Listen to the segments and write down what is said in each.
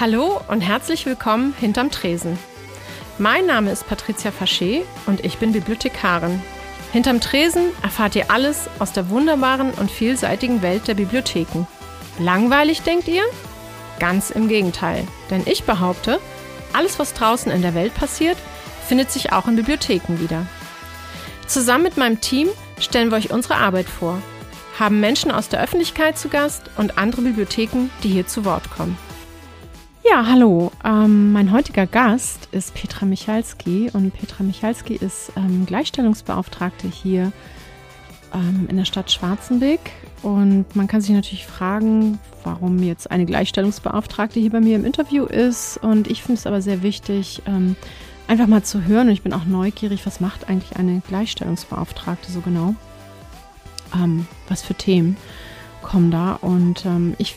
Hallo und herzlich willkommen hinterm Tresen. Mein Name ist Patricia Faché und ich bin Bibliothekarin. Hinterm Tresen erfahrt ihr alles aus der wunderbaren und vielseitigen Welt der Bibliotheken. Langweilig, denkt ihr? Ganz im Gegenteil, denn ich behaupte, alles, was draußen in der Welt passiert, findet sich auch in Bibliotheken wieder. Zusammen mit meinem Team stellen wir euch unsere Arbeit vor, haben Menschen aus der Öffentlichkeit zu Gast und andere Bibliotheken, die hier zu Wort kommen. Ja, hallo. Ähm, mein heutiger Gast ist Petra Michalski und Petra Michalski ist ähm, Gleichstellungsbeauftragte hier ähm, in der Stadt Schwarzenbeck. Und man kann sich natürlich fragen, warum jetzt eine Gleichstellungsbeauftragte hier bei mir im Interview ist. Und ich finde es aber sehr wichtig, ähm, einfach mal zu hören. Und ich bin auch neugierig, was macht eigentlich eine Gleichstellungsbeauftragte so genau? Ähm, was für Themen kommen da? Und ähm, ich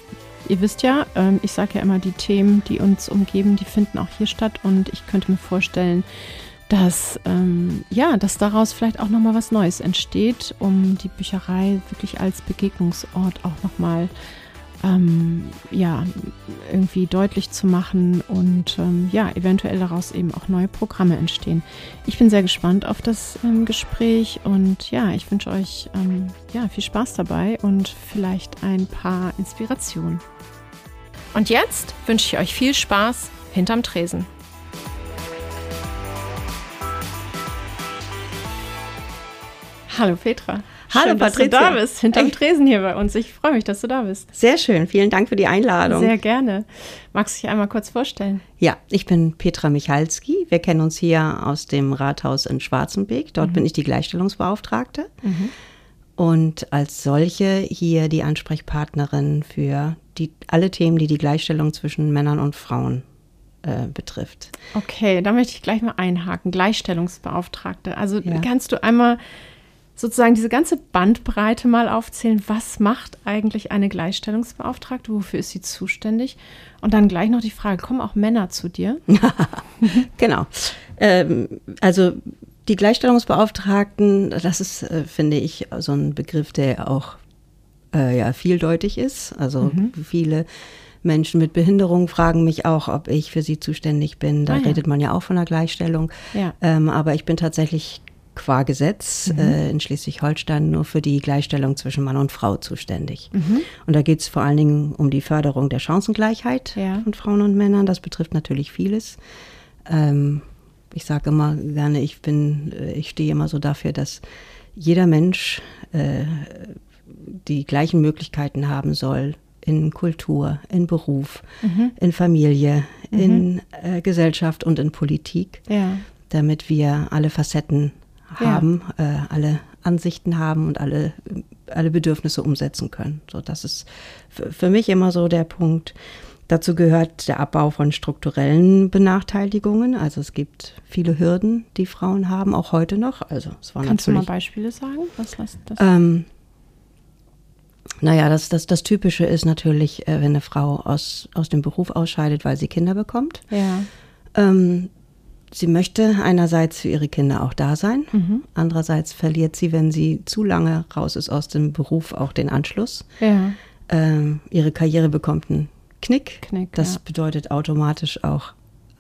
ihr wisst ja, ähm, ich sage ja immer, die Themen, die uns umgeben, die finden auch hier statt. Und ich könnte mir vorstellen, dass ähm, ja, dass daraus vielleicht auch noch mal was Neues entsteht, um die Bücherei wirklich als Begegnungsort auch noch mal ähm, ja irgendwie deutlich zu machen und ähm, ja eventuell daraus eben auch neue Programme entstehen. Ich bin sehr gespannt auf das ähm, Gespräch und ja, ich wünsche euch ähm, ja viel Spaß dabei und vielleicht ein paar Inspirationen. Und jetzt wünsche ich euch viel Spaß hinterm Tresen. Hallo Petra. Hallo schön, Patricia. Dass du da bist, hinterm. Tresen hier bei uns. Ich freue mich, dass du da bist. Sehr schön, vielen Dank für die Einladung. Sehr gerne. Magst du dich einmal kurz vorstellen? ja, ich bin Petra Michalski. Wir kennen uns hier aus dem Rathaus in Schwarzenbeek. Dort bin ich die Gleichstellungsbeauftragte und als solche hier die Ansprechpartnerin für die, alle Themen, die die Gleichstellung zwischen Männern und Frauen äh, betrifft. Okay, da möchte ich gleich mal einhaken. Gleichstellungsbeauftragte. Also Ja. kannst du einmal sozusagen diese ganze Bandbreite mal aufzählen? Was macht eigentlich eine Gleichstellungsbeauftragte? Wofür ist sie zuständig? Und dann gleich noch die Frage, kommen auch Männer zu dir? Genau. Ähm, also die Gleichstellungsbeauftragten, das ist, äh, finde ich, so ein Begriff, der auch äh, ja, vieldeutig ist. Also viele Menschen mit Behinderung fragen mich auch, ob ich für sie zuständig bin. Da Ah, ja. redet man ja auch von der Gleichstellung. Ja. Ähm, aber ich bin tatsächlich qua Gesetz äh, in Schleswig-Holstein nur für die Gleichstellung zwischen Mann und Frau zuständig. Und da geht es vor allen Dingen um die Förderung der Chancengleichheit Ja. von Frauen und Männern. Das betrifft natürlich vieles. Ähm, ich sage immer gerne, ich bin, äh, ich stehe immer so dafür, dass jeder Mensch äh, die gleichen Möglichkeiten haben soll in Kultur, in Beruf, in Familie, in äh, Gesellschaft und in Politik, Ja. damit wir alle Facetten Ja. haben, äh, alle Ansichten haben und alle, alle Bedürfnisse umsetzen können. So, das ist für, mich immer so der Punkt. Dazu gehört der Abbau von strukturellen Benachteiligungen. Also es gibt viele Hürden, die Frauen haben, auch heute noch. Also es war Kannst du mal Beispiele sagen? Was, was das? ähm, naja, das, das, das Typische ist natürlich, äh, wenn eine Frau aus, aus dem Beruf ausscheidet, weil sie Kinder bekommt. ja. Ähm, sie möchte einerseits für ihre Kinder auch da sein. Mhm. Andererseits verliert sie, wenn sie zu lange raus ist aus dem Beruf, auch den Anschluss. Ja. Ähm, ihre Karriere bekommt einen Knick. Knick, das ja. bedeutet automatisch auch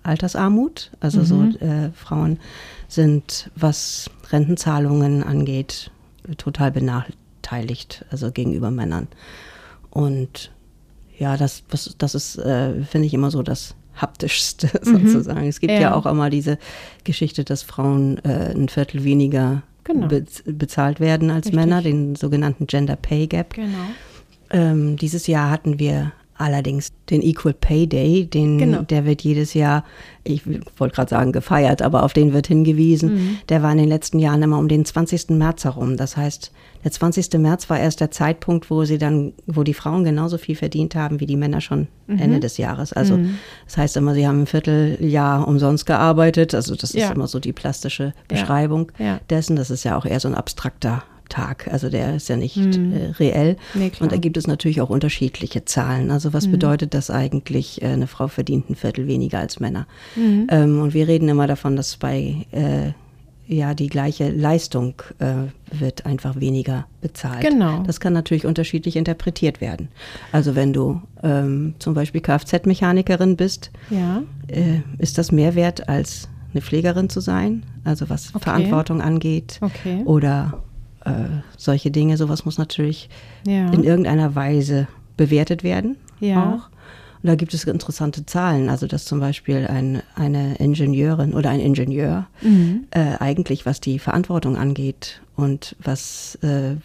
Altersarmut. Also Mhm. so äh, Frauen sind, was Rentenzahlungen angeht, total benachteiligt, also gegenüber Männern. Und ja, das, das, das ist, äh, finde ich, immer so das haptischste sozusagen. Es gibt ja. Mhm. Ja. auch immer diese Geschichte, dass Frauen äh, ein Viertel weniger Genau. be bezahlt werden als Richtig. Männer, den sogenannten Gender Pay Gap. Genau. Ähm, dieses Jahr hatten wir allerdings den Equal Pay Day, den, Genau. der wird jedes Jahr, ich wollte gerade sagen gefeiert, aber auf den wird hingewiesen. Mhm. Der war in den letzten Jahren immer um den 20. März herum. Das heißt, der 20. März war erst der Zeitpunkt, wo sie dann, wo die Frauen genauso viel verdient haben wie die Männer schon Mhm. Ende des Jahres. Also das heißt immer, sie haben ein Vierteljahr umsonst gearbeitet. Also das Ja. ist immer so die plastische Ja. Beschreibung Ja. dessen. Das ist ja auch eher so ein abstrakter Tag. Also der ist ja nicht äh, reell. Nee. Und da gibt es natürlich auch unterschiedliche Zahlen. Also was bedeutet das eigentlich? Äh, eine Frau verdient ein Viertel weniger als Männer. Ähm, und wir reden immer davon, dass bei äh, ja, die gleiche Leistung äh, wird einfach weniger bezahlt. Genau. Das kann natürlich unterschiedlich interpretiert werden. Also wenn du ähm, zum Beispiel Kfz-Mechanikerin bist, Ja. äh, ist das mehr wert als eine Pflegerin zu sein, also was Okay. Verantwortung angeht Okay. oder äh, solche Dinge. Sowas muss natürlich Ja. in irgendeiner Weise bewertet werden. Ja. Auch. Und da gibt es interessante Zahlen, also dass zum Beispiel ein, eine Ingenieurin oder ein Ingenieur Mhm. äh, eigentlich, was die Verantwortung angeht und was äh,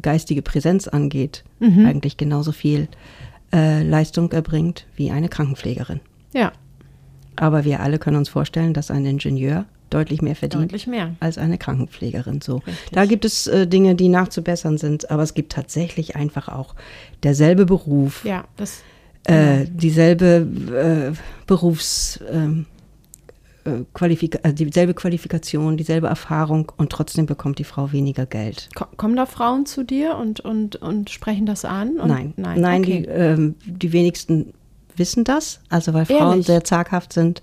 geistige Präsenz angeht, Mhm. eigentlich genauso viel äh, Leistung erbringt wie eine Krankenpflegerin. Ja, Aber wir alle können uns vorstellen, dass ein Ingenieur deutlich mehr verdient deutlich mehr. als eine Krankenpflegerin. So, Richtig. da gibt es äh, Dinge, die nachzubessern sind, aber es gibt tatsächlich einfach auch derselbe Beruf, Ja, das. äh, dieselbe äh, Berufs ähm, äh, Qualifika äh, dieselbe Qualifikation, dieselbe Erfahrung und trotzdem bekommt die Frau weniger Geld. Ko- Kommen da Frauen zu dir und, und, und sprechen das an? Nein, nein, nein, okay. die, ähm, die wenigsten wissen das, also weil Frauen Ehrlich? sehr zaghaft sind,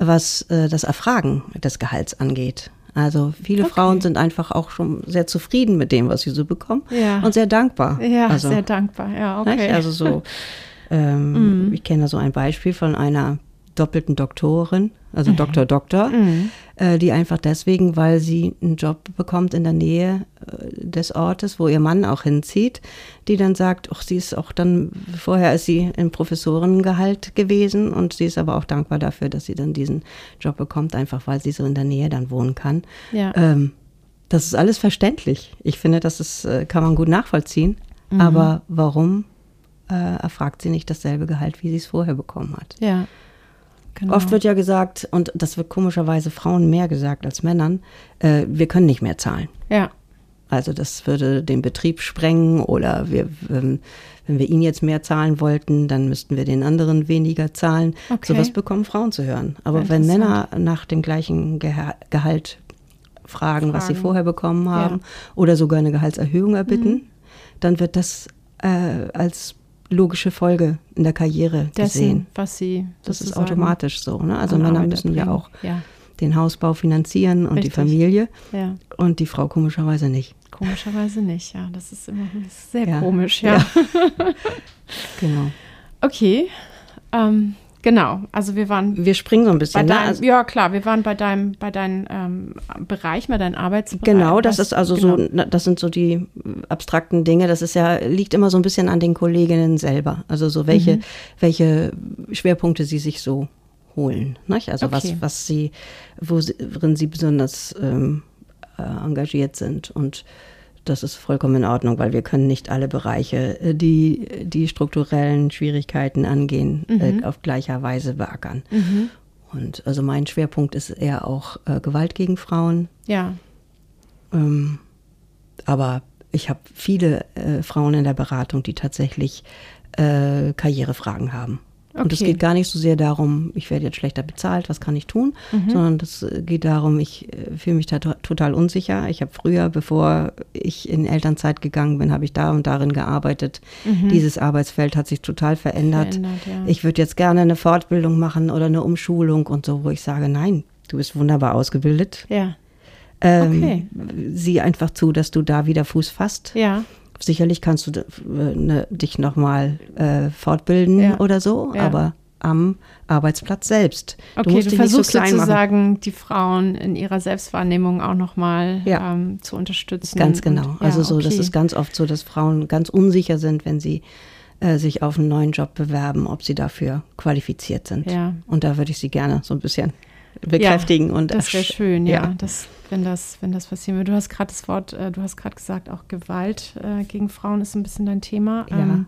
was äh, das Erfragen des Gehalts angeht. Also viele Okay. Frauen sind einfach auch schon sehr zufrieden mit dem, was sie so bekommen Ja. und sehr dankbar. ja, also, sehr dankbar. Ja, nicht? okay. Also so, ähm, Mhm. ich kenne da so ein Beispiel von einer doppelten Doktorin, also Doktor Doktor, Mhm. äh, die einfach deswegen, weil sie einen Job bekommt in der Nähe äh, des Ortes, wo ihr Mann auch hinzieht, die dann sagt, ach, sie ist auch dann, vorher ist sie im Professorengehalt gewesen und sie ist aber auch dankbar dafür, dass sie dann diesen Job bekommt, einfach weil sie so in der Nähe dann wohnen kann. Ja. Ähm, das ist alles verständlich. Ich finde, das ist, äh, kann man gut nachvollziehen. Mhm. Aber warum äh, erfragt sie nicht dasselbe Gehalt, wie sie es vorher bekommen hat? ja. Genau. Oft wird ja gesagt, und das wird komischerweise Frauen mehr gesagt als Männern, äh, wir können nicht mehr zahlen. Ja. Also das würde den Betrieb sprengen oder wir, ähm, wenn wir ihnen jetzt mehr zahlen wollten, dann müssten wir den anderen weniger zahlen. Okay. Sowas bekommen Frauen zu hören. Aber wenn Männer nach dem gleichen Geha Gehalt fragen, was sie Fragen. vorher bekommen Ja. haben oder sogar eine Gehaltserhöhung erbitten, dann wird das äh, als logische Folge in der Karriere Dessen, gesehen. was sie. Das ist automatisch so. Ne? Also Männer Arbeit müssen ja auch Ja, den Hausbau finanzieren und Richtig. die Familie ja. und die Frau komischerweise nicht. Komischerweise nicht, ja. Das ist immer sehr Ja. komisch, ja. Genau. Okay. Ähm, genau. Also wir waren Wir springen so ein bisschen. Ne? deinem, Also, ja klar, wir waren bei deinem, bei deinem ähm, Bereich, bei deinem Arbeitsbereich. genau, das Was- ist also genau. so, das sind so die abstrakten Dinge. Das ist ja, liegt immer so ein bisschen an den Kolleginnen selber. Also so welche, Mhm. welche Schwerpunkte sie sich so holen. Nicht? Also Okay. was, was sie, wo sie, worin sie besonders ähm, äh, engagiert sind. Und das ist vollkommen in Ordnung, weil wir können nicht alle Bereiche, äh, die die strukturellen Schwierigkeiten angehen, äh, auf gleicher Weise beackern. Mhm. Und also mein Schwerpunkt ist eher auch äh, Gewalt gegen Frauen. Ja, Ähm, aber ich habe viele äh, Frauen in der Beratung, die tatsächlich äh, Karrierefragen haben. Und es Okay. geht gar nicht so sehr darum, ich werde jetzt schlechter bezahlt, was kann ich tun, sondern es geht darum, ich äh, fühle mich da to total unsicher. Ich habe früher, bevor ich in Elternzeit gegangen bin, habe ich da und darin gearbeitet. Dieses Arbeitsfeld hat sich total verändert. Verändert, ja. Ich würde jetzt gerne eine Fortbildung machen oder eine Umschulung und so, wo ich sage, nein, du bist wunderbar ausgebildet. ja, Ähm, Okay. Sieh einfach zu, dass du da wieder Fuß fasst. ja, Sicherlich kannst du äh, ne, dich nochmal äh, fortbilden Ja. oder so, Ja. aber am Arbeitsplatz selbst. Okay, du musst du nicht so versuchst klein machen. sozusagen die Frauen in ihrer Selbstwahrnehmung auch nochmal Ja. ähm, zu unterstützen. Ganz genau. Und, also so, das okay. ist ganz oft so, dass Frauen ganz unsicher sind, wenn sie äh, sich auf einen neuen Job bewerben, ob sie dafür qualifiziert sind. Ja. Und da würde ich sie gerne so ein bisschen bekräftigen und Das wäre schön, ja, ja. Das, wenn, das, wenn das passieren würde. Du hast gerade das Wort, äh, du hast gerade gesagt, auch Gewalt äh, gegen Frauen ist ein bisschen dein Thema. Ja. Ähm,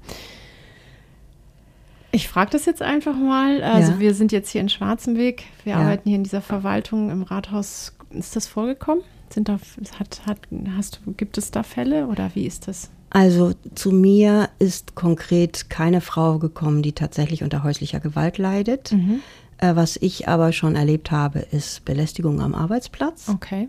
ich frage das jetzt einfach mal. Also Ja. wir sind jetzt hier in Schwarzenweg. Wir Ja. arbeiten hier in dieser Verwaltung im Rathaus. Ist das vorgekommen? Sind da, hat, hat, hast gibt es da Fälle oder wie ist das? Also zu mir ist konkret keine Frau gekommen, die tatsächlich unter häuslicher Gewalt leidet. Mhm. Äh, was ich aber schon erlebt habe, ist Belästigung am Arbeitsplatz. Okay.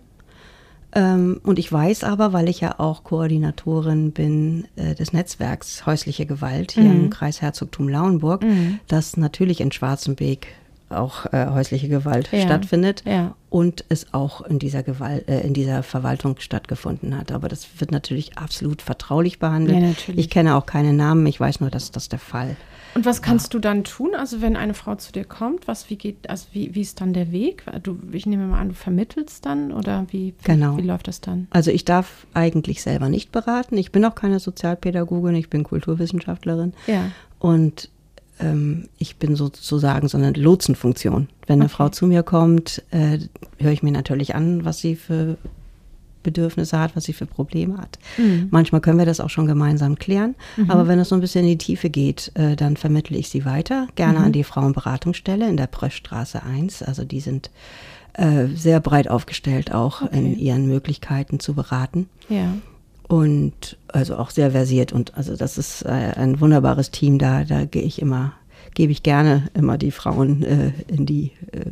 Ähm, und ich weiß aber, weil ich ja auch Koordinatorin bin äh, des Netzwerks häusliche Gewalt hier Mhm. im Kreis Herzogtum Lauenburg, dass natürlich in Schwarzenbeek auch äh, häusliche Gewalt Ja. stattfindet Ja. und es auch in dieser Gewalt, äh, in dieser Verwaltung stattgefunden hat. Aber das wird natürlich absolut vertraulich behandelt. Ja. Ich kenne auch keine Namen, ich weiß nur, dass das der Fall. Und was kannst du dann tun? Also wenn eine Frau zu dir kommt, was, wie geht, also wie, wie ist dann der Weg? Du, ich nehme mal an, du vermittelst dann oder wie, wie, Genau. wie läuft das dann? Also ich darf eigentlich selber nicht beraten. Ich bin auch keine Sozialpädagogin, ich bin Kulturwissenschaftlerin. Ja. Und ähm, ich bin sozusagen so eine Lotsenfunktion. Wenn eine Okay. Frau zu mir kommt, äh, höre ich mir natürlich an, was sie für Bedürfnisse hat, was sie für Probleme hat. Mhm. Manchmal können wir das auch schon gemeinsam klären. Aber wenn es so ein bisschen in die Tiefe geht, äh, dann vermittle ich sie weiter, gerne Mhm. an die Frauenberatungsstelle in der Pröschstraße 1. Also die sind äh, sehr breit aufgestellt, auch in Okay. ihren Möglichkeiten zu beraten Ja. und also auch sehr versiert und also das ist äh, ein wunderbares Team da da gehe ich immer gebe ich gerne immer die Frauen äh, in die äh,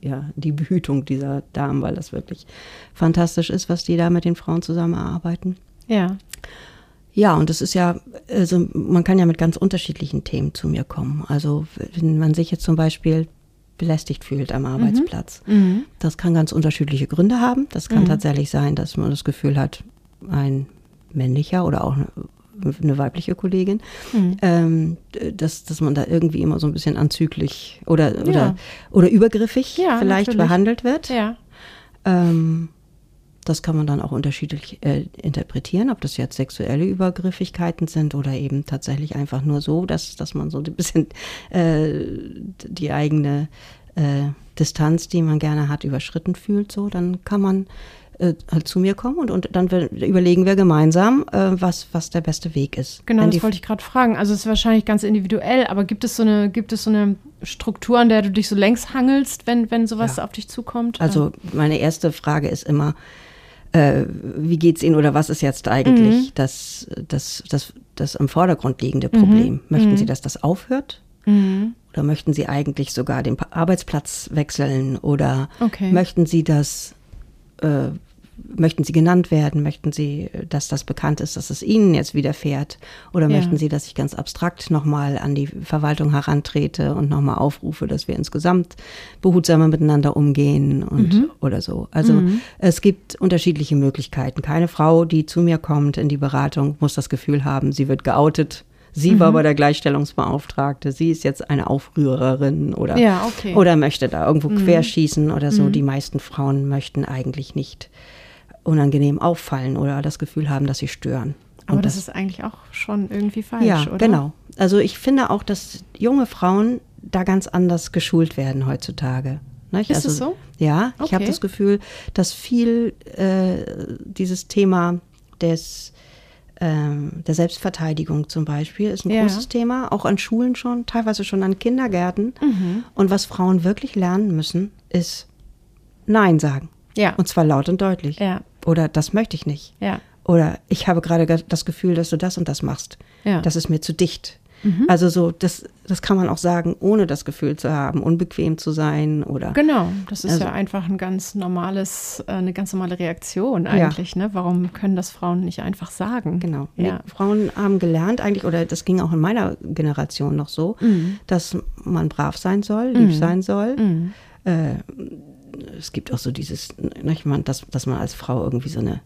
ja die Behütung dieser Damen weil das wirklich fantastisch ist was die da mit den Frauen zusammen erarbeiten Ja. ja und es ist ja also man kann ja mit ganz unterschiedlichen Themen zu mir kommen also wenn man sich jetzt zum Beispiel belästigt fühlt am Arbeitsplatz Mhm. das kann ganz unterschiedliche Gründe haben. Das kann Mhm. tatsächlich sein, dass man das Gefühl hat, ein männlicher oder auch eine, weibliche Kollegin, Mhm. ähm, dass, dass man da irgendwie immer so ein bisschen anzüglich oder, Ja. oder, oder übergriffig Ja, vielleicht natürlich. behandelt wird. Ja. Ähm, das kann man dann auch unterschiedlich äh, interpretieren, ob das jetzt sexuelle Übergriffigkeiten sind oder eben tatsächlich einfach nur so, dass, dass man so ein bisschen äh, die eigene äh, Distanz, die man gerne hat, überschritten fühlt. So, dann kann man äh, halt zu mir kommen und, und dann überlegen wir gemeinsam, äh, was, was der beste Weg ist. Genau, Wenn das wollte ich gerade fragen. Also es ist wahrscheinlich ganz individuell, aber gibt es so eine, gibt es so eine Struktur, an der du dich so längs hangelst, wenn, wenn sowas Ja. auf dich zukommt? Also meine erste Frage ist immer, äh, wie geht's Ihnen oder was ist jetzt eigentlich Mhm. das, das, das, das im Vordergrund liegende Problem? Möchten Sie, dass das aufhört? Mhm. Oder möchten Sie eigentlich sogar den Arbeitsplatz wechseln? Oder Okay. möchten Sie das, äh, möchten Sie genannt werden? Möchten Sie, äh, dass das bekannt ist, dass es Ihnen jetzt widerfährt? Oder Ja. möchten Sie, dass ich ganz abstrakt nochmal an die Verwaltung herantrete und nochmal aufrufe, dass wir insgesamt behutsamer miteinander umgehen und oder so? Also es gibt unterschiedliche Möglichkeiten. Keine Frau, die zu mir kommt in die Beratung, muss das Gefühl haben, sie wird geoutet. Sie war bei der Gleichstellungsbeauftragte, sie ist jetzt eine Aufrührerin oder, Ja, okay. oder möchte da irgendwo querschießen oder so. Die meisten Frauen möchten eigentlich nicht unangenehm auffallen oder das Gefühl haben, dass sie stören. aber Und das, ist eigentlich auch schon irgendwie falsch, ja, oder? genau. Also ich finde auch, dass junge Frauen da ganz anders geschult werden heutzutage. Nicht? Ist also, es so? Ja, ich habe Okay. das Gefühl, dass viel äh, dieses Thema des der Selbstverteidigung zum Beispiel ist ein Ja. großes Thema, auch an Schulen schon, teilweise schon an Kindergärten. Mhm. Und was Frauen wirklich lernen müssen, ist Nein sagen. Ja. Und zwar laut und deutlich. Ja. Oder das möchte ich nicht. Ja. Oder ich habe gerade ge- das Gefühl, dass du das und das machst. Ja. Das ist mir zu dicht. Also so, das, das kann man auch sagen, ohne das Gefühl zu haben, unbequem zu sein oder Genau, das ist Also- ja einfach ein ganz normales, äh, eine ganz normale Reaktion eigentlich. Ne? Warum können das Frauen nicht einfach sagen? Genau. Ja. Nee, Frauen haben gelernt eigentlich, oder das ging auch in meiner Generation noch so, Mhm. dass man brav sein soll, lieb sein soll. Mhm. Äh, es gibt auch so dieses, dass, dass man als Frau irgendwie so eine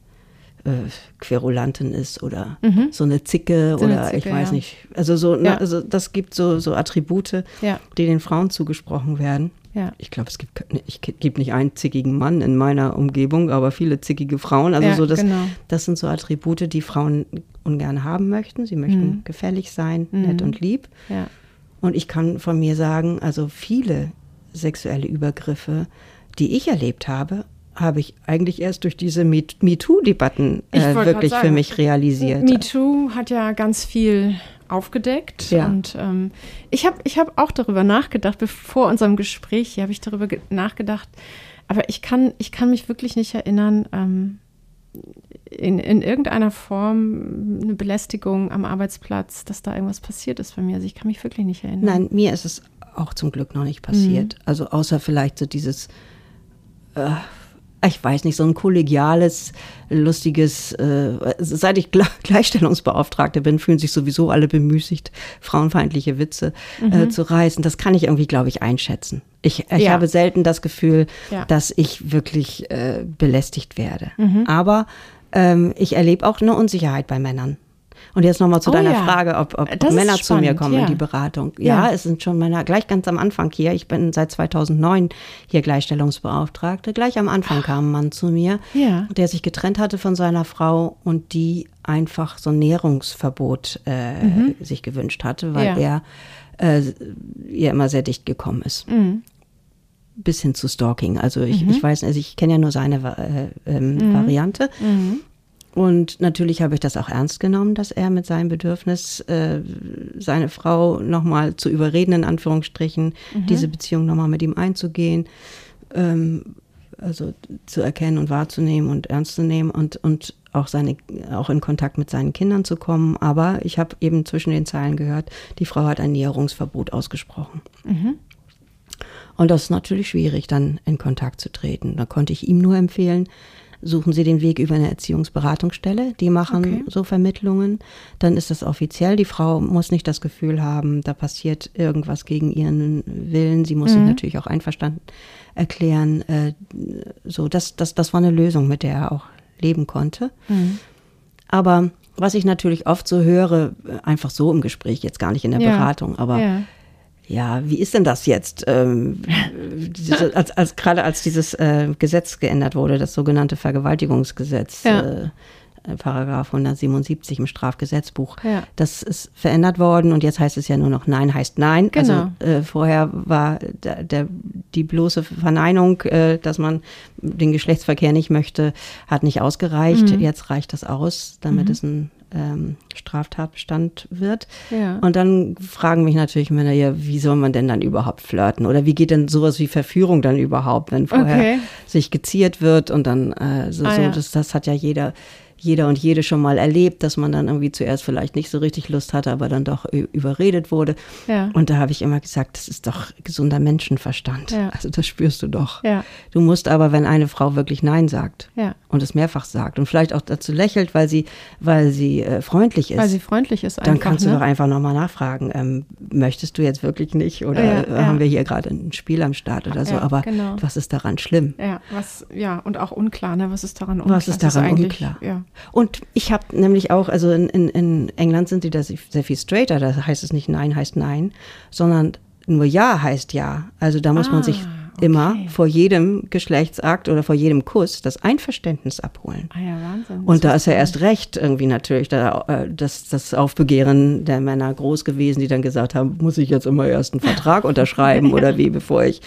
äh, Querulantin ist oder so eine Zicke Mhm. So eine oder ich Zicke, weiß ja. nicht. Also so, Ja. na, also das gibt so, so Attribute, Ja. die den Frauen zugesprochen werden. Ja. Ich glaube, es gibt, ke- ich gibt nicht einen zickigen Mann in meiner Umgebung, aber viele zickige Frauen. Also so das, genau. das sind so Attribute, die Frauen ungern haben möchten. Sie möchten Mhm. gefällig sein, nett und lieb. Und ich kann von mir sagen, also viele sexuelle Übergriffe, die ich erlebt habe, habe ich eigentlich erst durch diese Me- MeToo-Debatten äh, wirklich für sagen, mich realisiert. MeToo hat ja ganz viel aufgedeckt. Ja. Und ähm, ich habe ich hab auch darüber nachgedacht, bevor unserem Gespräch hier habe ich darüber ge- nachgedacht. Aber ich kann, ich kann mich wirklich nicht erinnern, ähm, in, in irgendeiner Form eine Belästigung am Arbeitsplatz, dass da irgendwas passiert ist bei mir. Also ich kann mich wirklich nicht erinnern. Nein, mir ist es auch zum Glück noch nicht passiert. Mhm. Also außer vielleicht so dieses, äh, ich weiß nicht, so ein kollegiales, lustiges, äh, seit ich Gleichstellungsbeauftragte bin, fühlen sich sowieso alle bemüßigt, frauenfeindliche Witze äh, mhm. äh, zu reißen. Das kann ich irgendwie, glaube ich, einschätzen. Ich, ich ja. habe selten das Gefühl, ja. dass ich wirklich äh, belästigt werde. Mhm. Aber ähm, ich erlebe auch eine Unsicherheit bei Männern. Und jetzt nochmal zu oh, deiner ja. Frage, ob, ob, Männer zu mir kommen ja. in die Beratung. Ja, ja, es sind schon Männer, gleich ganz am Anfang hier. Ich bin seit 2009 hier Gleichstellungsbeauftragte. Gleich am Anfang kam ein Mann zu mir, der sich getrennt hatte von seiner Frau und die einfach so ein Nährungsverbot äh, mhm. sich gewünscht hatte, weil er äh, ihr immer sehr dicht gekommen ist. Mhm bis hin zu Stalking. Also ich, mhm. ich weiß, also ich kenne ja nur seine äh, ähm, mhm. Variante. Mhm. Und natürlich habe ich das auch ernst genommen, dass er mit seinem Bedürfnis, äh, seine Frau nochmal zu überreden, in Anführungsstrichen, mhm. diese Beziehung nochmal mit ihm einzugehen, ähm, also zu erkennen und wahrzunehmen und ernst zu nehmen und, und auch, seine, auch in Kontakt mit seinen Kindern zu kommen. Aber ich habe eben zwischen den Zeilen gehört, die Frau hat ein Näherungsverbot ausgesprochen. Mhm. Und das ist natürlich schwierig, dann in Kontakt zu treten. Da konnte ich ihm nur empfehlen, suchen Sie den Weg über eine Erziehungsberatungsstelle. Die machen okay. so Vermittlungen. Dann ist das offiziell. Die Frau muss nicht das Gefühl haben, da passiert irgendwas gegen ihren Willen. Sie muss mhm. sich natürlich auch einverstanden erklären. Äh, so, das, das, das war eine Lösung, mit der er auch leben konnte. Mhm. Aber was ich natürlich oft so höre, einfach so im Gespräch, jetzt gar nicht in der ja. Beratung, aber ja ja, wie ist denn das jetzt? Ähm, als, als, gerade als dieses äh, Gesetz geändert wurde, das sogenannte Vergewaltigungsgesetz, ja. äh, Paragraph 177 im Strafgesetzbuch. Ja. Das ist verändert worden und jetzt heißt es ja nur noch Nein heißt Nein. Also, genau. Also äh, vorher war der, der, die bloße Verneinung, äh, dass man den Geschlechtsverkehr nicht möchte, hat nicht ausgereicht. Mhm. Jetzt reicht das aus, damit mhm. es ein ähm, Straftatbestand wird. Ja. Und dann fragen mich natürlich Männer, ja, wie soll man denn dann überhaupt flirten? Oder wie geht denn sowas wie Verführung dann überhaupt, wenn vorher okay. sich geziert wird und dann äh, so, ah, so ja. das, das hat ja jeder jeder und jede schon mal erlebt, dass man dann irgendwie zuerst vielleicht nicht so richtig Lust hatte, aber dann doch überredet wurde. Ja. Und da habe ich immer gesagt, das ist doch gesunder Menschenverstand. Ja. Also das spürst du doch. Ja. Du musst aber, wenn eine Frau wirklich Nein sagt und es mehrfach sagt und vielleicht auch dazu lächelt, weil sie, weil sie äh, freundlich ist. Weil sie freundlich ist einfach. Dann kannst ne? du doch einfach nochmal nachfragen, ähm, möchtest du jetzt wirklich nicht oder äh, haben wir hier gerade ein Spiel am Start oder so, aber genau. was ist daran schlimm? Ja, was, ja, und auch unklar, ne? Was ist daran unklar? Was ist daran ist unklar? Ja. Und ich habe nämlich auch, also in, in, in England sind sie da sehr viel straighter, da heißt es nicht Nein heißt Nein, sondern nur Ja heißt Ja. Also da muss ah, man sich okay. immer vor jedem Geschlechtsakt oder vor jedem Kuss das Einverständnis abholen. Ah ja, Wahnsinn. Und da ist ja erst recht irgendwie natürlich da, äh, das, das Aufbegehren der Männer groß gewesen, die dann gesagt haben, muss ich jetzt immer erst einen Vertrag unterschreiben oder wie, bevor ich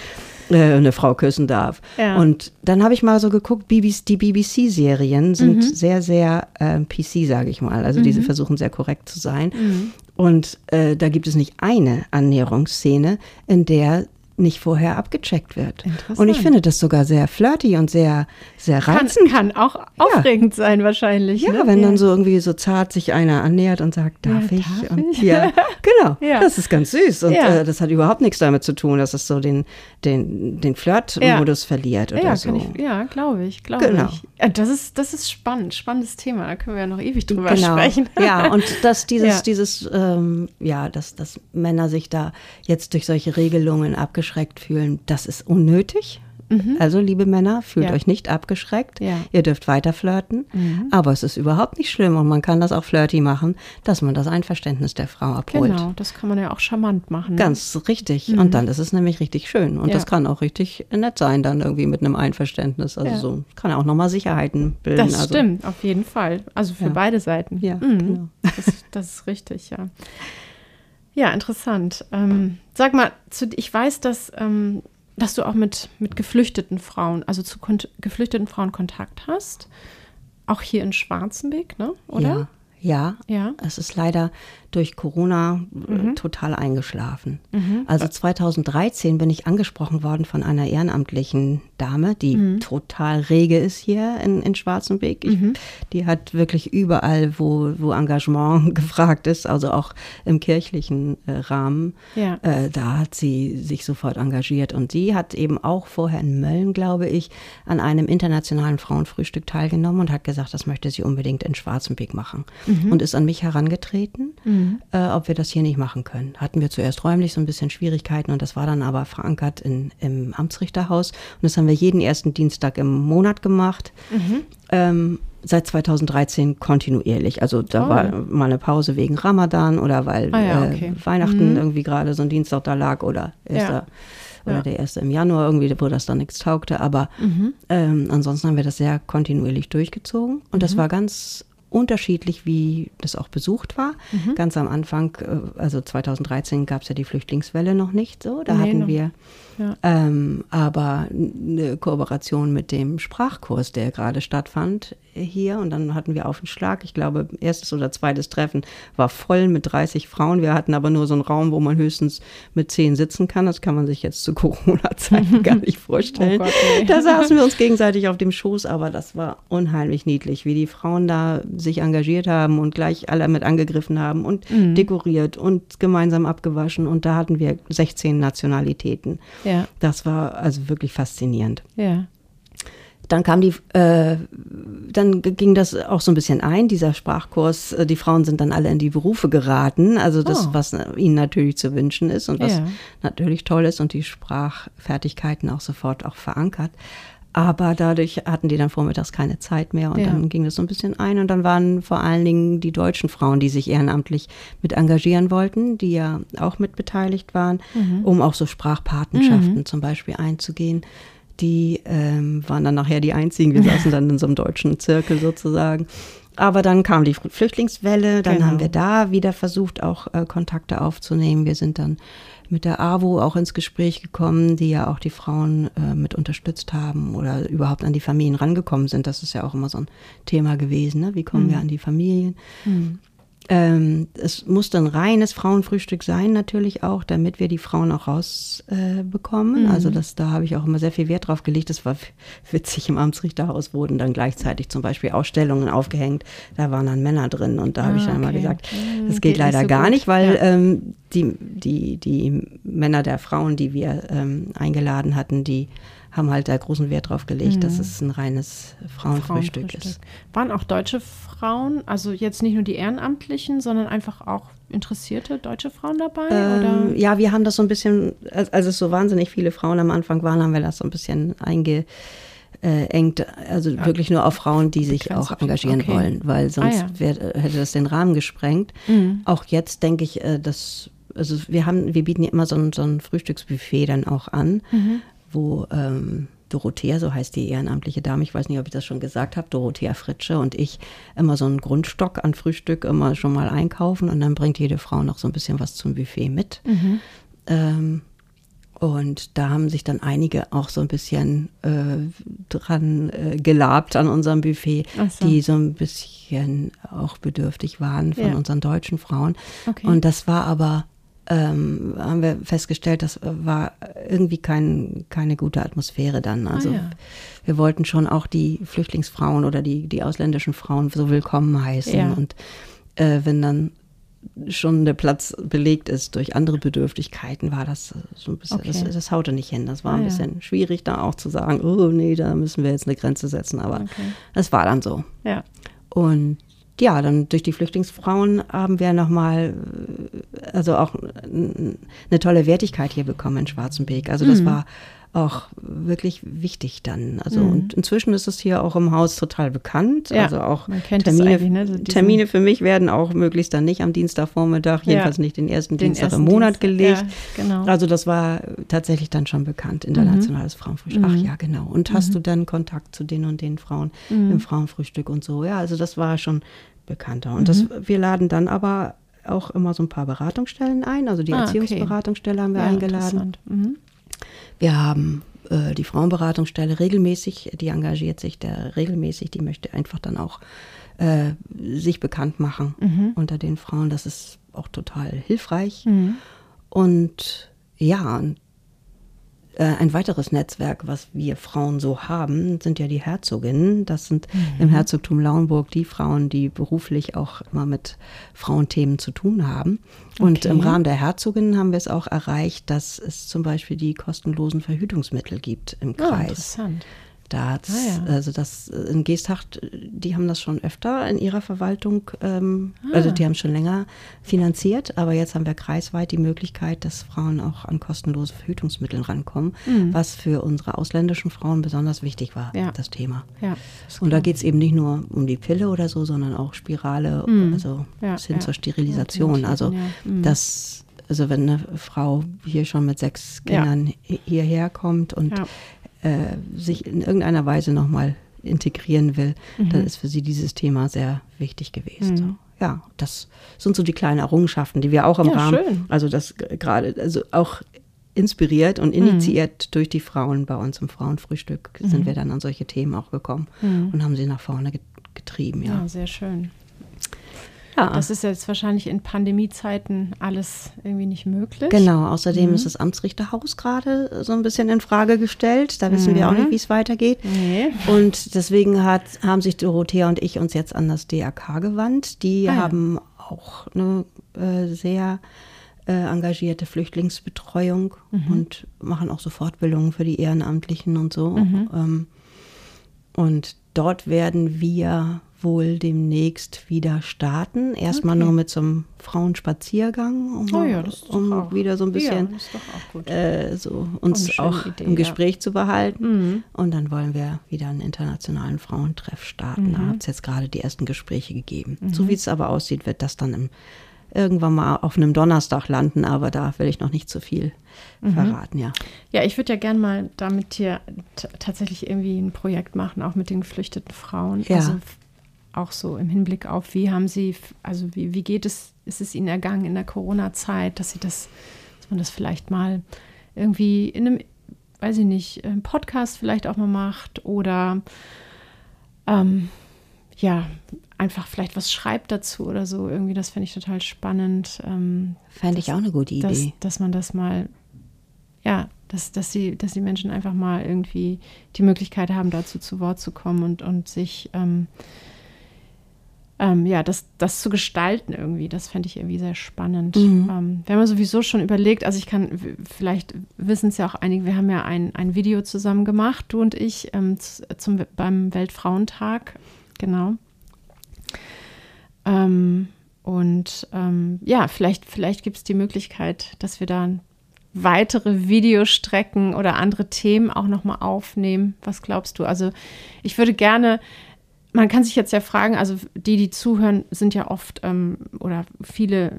äh, eine Frau küssen darf. Ja. Und dann habe ich mal so geguckt, BBC, die BBC-Serien sind mhm. sehr, sehr äh, PC, sage ich mal. Also mhm. diese versuchen sehr korrekt zu sein. Mhm. Und äh, da gibt es nicht eine Annäherungsszene, in der nicht vorher abgecheckt wird. Und ich finde das sogar sehr flirty und sehr, sehr reizend. Kann, kann auch aufregend ja. sein wahrscheinlich. Ja, ne? wenn ja. dann so irgendwie so zart sich einer annähert und sagt, darf ja, ich? Darf und ich? ja, genau. Das ist ganz süß. Und äh, das hat überhaupt nichts damit zu tun, dass es so den, den, den Flirt-Modus verliert oder so. Ich, ja, glaube ich, glaube genau. ich. das ist, das ist spannend, spannendes Thema. Da können wir ja noch ewig drüber genau. sprechen. Ja, und dass dieses, dieses, ähm, ja, dass, dass Männer sich da jetzt durch solche Regelungen abgeschreckt abgeschreckt fühlen, das ist unnötig. Mhm. Also, liebe Männer, fühlt ja. euch nicht abgeschreckt. Ja. Ihr dürft weiter flirten. Mhm. Aber es ist überhaupt nicht schlimm und man kann das auch flirty machen, dass man das Einverständnis der Frau abholt. Genau, das kann man ja auch charmant machen. Ne? Ganz richtig. Mhm. Und dann ist es nämlich richtig schön. Und ja. das kann auch richtig nett sein, dann irgendwie mit einem Einverständnis. Also, so kann auch nochmal Sicherheiten bilden. Das also. stimmt, auf jeden Fall. Also für beide Seiten. Ja, mhm. genau. das, das ist richtig, ja. Ja, interessant. Ähm, sag mal, zu, ich weiß, dass, ähm, dass du auch mit, mit geflüchteten Frauen, also zu geflüchteten Frauen Kontakt hast. Auch hier in Schwarzenbeck, ne? Oder? Ja, Ja. es ist leider durch Corona äh, total eingeschlafen. Also 2013 bin ich angesprochen worden von einer ehrenamtlichen Dame, die total rege ist hier in, in Schwarzenbeck. Ich, Die hat wirklich überall, wo, wo Engagement gefragt ist, also auch im kirchlichen äh, Rahmen, Ja. äh, da hat sie sich sofort engagiert. Und sie hat eben auch vorher in Mölln, glaube ich, an einem internationalen Frauenfrühstück teilgenommen und hat gesagt, das möchte sie unbedingt in Schwarzenbeck machen. Und ist an mich herangetreten, äh, ob wir das hier nicht machen können. Hatten wir zuerst räumlich so ein bisschen Schwierigkeiten und das war dann aber verankert in, im Amtsrichterhaus. Und das haben wir jeden ersten Dienstag im Monat gemacht. Ähm, seit 2013 kontinuierlich. Also da Toll. war mal eine Pause wegen Ramadan oder weil Ah ja, äh, okay. Weihnachten irgendwie gerade so ein Dienstag da lag oder erster, oder Ja. der erste im Januar irgendwie, wo das dann nichts taugte. Aber ähm, ansonsten haben wir das sehr kontinuierlich durchgezogen und das war ganz unterschiedlich, wie das auch besucht war. Ganz am Anfang, äh, also 2013 gab es ja die Flüchtlingswelle noch nicht so. Da Nee, hatten noch- wir Ja. ähm, aber eine Kooperation mit dem Sprachkurs, der gerade stattfand hier. Und dann hatten wir auf den Schlag, ich glaube, erstes oder zweites Treffen war voll mit 30 Frauen. Wir hatten aber nur so einen Raum, wo man höchstens mit 10 sitzen kann. Das kann man sich jetzt zu Corona-Zeiten gar nicht vorstellen. Oh Gott, nee. Da saßen wir uns gegenseitig auf dem Schoß, aber das war unheimlich niedlich, wie die Frauen da sich engagiert haben und gleich alle mit angegriffen haben und Mhm. dekoriert und gemeinsam abgewaschen. Und da hatten wir 16 Nationalitäten. Ja. Das war also wirklich faszinierend. Ja. Dann kam die, äh, dann ging das auch so ein bisschen ein, dieser Sprachkurs. Äh, Die Frauen sind dann alle in die Berufe geraten, also das, Oh. was äh, ihnen natürlich zu wünschen ist und was Ja. natürlich toll ist und die Sprachfertigkeiten auch sofort auch verankert. Aber dadurch hatten die dann vormittags keine Zeit mehr und Ja. dann ging das so ein bisschen ein und dann waren vor allen Dingen die deutschen Frauen, die sich ehrenamtlich mit engagieren wollten, die ja auch mit beteiligt waren, um auch so Sprachpatenschaften zum Beispiel einzugehen. Die ähm, waren dann nachher die einzigen. Wir saßen dann in so einem deutschen Zirkel sozusagen. Aber dann kam die Flüchtlingswelle, dann Genau. haben wir da wieder versucht, auch äh, Kontakte aufzunehmen. Wir sind dann mit der AWO auch ins Gespräch gekommen, die ja auch die Frauen äh, mit unterstützt haben oder überhaupt an die Familien rangekommen sind. Das ist ja auch immer so ein Thema gewesen. Ne? Wie kommen wir an die Familien? Ähm, es musste ein reines Frauenfrühstück sein, natürlich auch, damit wir die Frauen auch rausbekommen. Äh, bekommen. Also das, da habe ich auch immer sehr viel Wert drauf gelegt. Das war witzig, im Amtsrichterhaus wurden dann gleichzeitig zum Beispiel Ausstellungen aufgehängt. Da waren dann Männer drin und da habe ich Ah, dann immer okay. gesagt, Hm, das geht geht leider nicht so gar nicht, weil Ja. ähm, die, die, die Männer der Frauen, die wir ähm, eingeladen hatten, die haben halt da großen Wert drauf gelegt, dass es ein reines Frauenfrühstück ist. Waren auch deutsche Frauen, also jetzt nicht nur die Ehrenamtlichen, sondern einfach auch interessierte deutsche Frauen dabei? Ähm, oder? ja, wir haben das so ein bisschen, als, es so wahnsinnig viele Frauen am Anfang waren, haben wir das so ein bisschen eingeengt. Also wirklich nur auf Frauen, die sich Begrenzt auch engagieren Okay. wollen, weil sonst Ah, ja. wär, hätte das den Rahmen gesprengt. Mhm. Auch jetzt denke ich, äh, dass, also wir haben, wir bieten ja immer so ein, so ein Frühstücksbuffet dann auch an, Mhm. Wo ähm, Dorothea, so heißt die ehrenamtliche Dame, ich weiß nicht, ob ich das schon gesagt habe, Dorothea Fritsche und ich immer so einen Grundstock an Frühstück immer schon mal einkaufen und dann bringt jede Frau noch so ein bisschen was zum Buffet mit. Mhm. Ähm, und da haben sich dann einige auch so ein bisschen äh, dran äh, gelabt an unserem Buffet, so. die so ein bisschen auch bedürftig waren von Ja. unseren deutschen Frauen. Okay. Und das war aber, ähm, haben wir festgestellt, das war irgendwie kein, keine gute Atmosphäre dann. Also Ah, ja. wir wollten schon auch die Flüchtlingsfrauen oder die, die ausländischen Frauen so willkommen heißen. Ja. Und äh, wenn dann schon der Platz belegt ist durch andere Bedürftigkeiten, war das so ein bisschen, Okay. das, das haute nicht hin. Das war Ah, ein ja. bisschen schwierig, da auch zu sagen, oh nee, da müssen wir jetzt eine Grenze setzen. Aber Okay. es war dann so. Ja. Und ja, dann durch die Flüchtlingsfrauen haben wir nochmal, also auch eine tolle Wertigkeit hier bekommen in Schwarzenbeek. Also Mhm. das war auch wirklich wichtig dann. Also und inzwischen ist es hier auch im Haus total bekannt. Ja, also auch Termine, ne, so Termine für mich werden auch möglichst dann nicht am Dienstagvormittag, Ja. jedenfalls nicht den ersten Den Dienstag ersten im Monat Dienstag, gelegt. ja, genau. Also das war tatsächlich dann schon bekannt, internationales Frauenfrühstück. Ach ja, genau. Und hast du dann Kontakt zu den und den Frauen im Frauenfrühstück und so? Ja, also das war schon bekannter. Und das, wir laden dann aber auch immer so ein paar Beratungsstellen ein. Also die Ah, okay. Erziehungsberatungsstelle haben wir ja, eingeladen. Mhm. Wir haben äh, die Frauenberatungsstelle regelmäßig, die engagiert sich da regelmäßig, die möchte einfach dann auch äh, sich bekannt machen Mhm. unter den Frauen. Das ist auch total hilfreich. Und ja, und, ein weiteres Netzwerk, was wir Frauen so haben, sind ja die Herzoginnen. Das sind im Mhm. Herzogtum Lauenburg die Frauen, die beruflich auch immer mit Frauenthemen zu tun haben. Und Okay. im Rahmen der Herzoginnen haben wir es auch erreicht, dass es zum Beispiel die kostenlosen Verhütungsmittel gibt im Ah, Kreis. interessant. Da hat's, Ah, ja. also das äh, in Geesthacht, die haben das schon öfter in ihrer Verwaltung, ähm, Ah. also die haben schon länger finanziert, aber jetzt haben wir kreisweit die Möglichkeit, dass Frauen auch an kostenlose Verhütungsmittel rankommen, was für unsere ausländischen Frauen besonders wichtig war, Mhm. Ja. das Thema. Ja. Und da geht es eben nicht nur um die Pille oder so, sondern auch Spirale, also Mhm. Ja, bis hin zur Sterilisation. Also. Mhm. das, also wenn eine Frau hier schon mit sechs. Kindern hi- hierher kommt und. Äh, sich in irgendeiner Weise nochmal integrieren will, dann ist für sie dieses Thema sehr wichtig gewesen. Mhm. So. Ja, das sind so die kleinen Errungenschaften, die wir auch im Ja, Rahmen, schön. also das gerade, also auch inspiriert und Mhm. initiiert durch die Frauen bei uns im Frauenfrühstück Mhm. sind wir dann an solche Themen auch gekommen und haben sie nach vorne get- getrieben, Ja, ja. sehr schön. Ja. Das ist jetzt wahrscheinlich in Pandemiezeiten alles irgendwie nicht möglich. Genau, außerdem Mhm. ist das Amtsrichterhaus gerade so ein bisschen in Frage gestellt. Da wissen wir auch Mhm. nicht, wie es weitergeht. Nee. Und deswegen hat, haben sich Dorothea und ich uns jetzt an das DRK gewandt. Die Ah ja. haben auch eine äh, sehr äh, engagierte Flüchtlingsbetreuung Mhm. und machen auch so Fortbildungen für die Ehrenamtlichen und so. Mhm. Ähm, und dort werden wir wohl demnächst wieder starten. Erstmal Okay. nur mit so einem Frauenspaziergang, um, Oh ja, um auch. wieder so ein bisschen Ja, äh, so uns schöne auch Idee, im ja. Gespräch zu behalten. Mhm. Und dann wollen wir wieder einen internationalen Frauentreff starten. Da hat es jetzt gerade die ersten Gespräche gegeben. Mhm. So wie es aber aussieht, wird das dann im, irgendwann mal auf einem Donnerstag landen, aber da will ich noch nicht zu viel Mhm. verraten, ja. Ja, ich würde ja gern mal damit hier tatsächlich irgendwie ein Projekt machen, auch mit den geflüchteten Frauen. Ja. Also auch so im Hinblick auf, wie haben sie, also wie, wie geht es, ist es ihnen ergangen in der Corona-Zeit, dass sie das, dass man das vielleicht mal irgendwie in einem, weiß ich nicht, im Podcast vielleicht auch mal macht oder ähm, ja, einfach vielleicht was schreibt dazu oder so. Irgendwie, das fände ich total spannend. Ähm, Fände ich auch eine gute dass, Idee. dass man das mal, ja, dass, dass, die, dass die Menschen einfach mal irgendwie die Möglichkeit haben, dazu zu Wort zu kommen und, und sich, ähm, ähm, ja, das, das zu gestalten irgendwie, das fände ich irgendwie sehr spannend. Mhm. Ähm, wir haben ja sowieso schon überlegt, also ich kann, vielleicht wissen es ja auch einige, wir haben ja ein, ein Video zusammen gemacht, du und ich, ähm, zum, beim Weltfrauentag, genau. Ähm, und ähm, ja, vielleicht, vielleicht gibt es die Möglichkeit, dass wir da weitere Videostrecken oder andere Themen auch nochmal aufnehmen. Was glaubst du? Also ich würde gerne, man kann sich jetzt ja fragen, also die, die zuhören, sind ja oft ähm, oder viele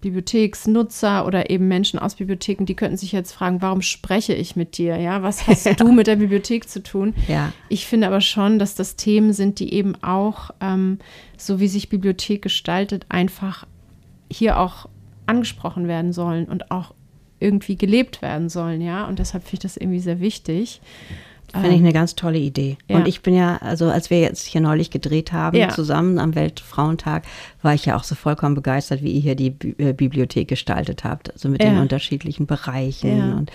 Bibliotheksnutzer oder eben Menschen aus Bibliotheken, die könnten sich jetzt fragen, warum spreche ich mit dir? Ja, was hast du mit der Bibliothek zu tun? Ja. Ich finde aber schon, dass das Themen sind, die eben auch, ähm, so wie sich Bibliothek gestaltet, einfach hier auch angesprochen werden sollen und auch irgendwie gelebt werden sollen, ja. Und deshalb finde ich das irgendwie sehr wichtig. Finde ich eine ganz tolle Idee. ja. Und ich bin ja, also als wir jetzt hier neulich gedreht haben, Ja. zusammen am Weltfrauentag, war ich ja auch so vollkommen begeistert, wie ihr hier die Bi äh, Bibliothek gestaltet habt. Also mit den Ja. unterschiedlichen Bereichen. Und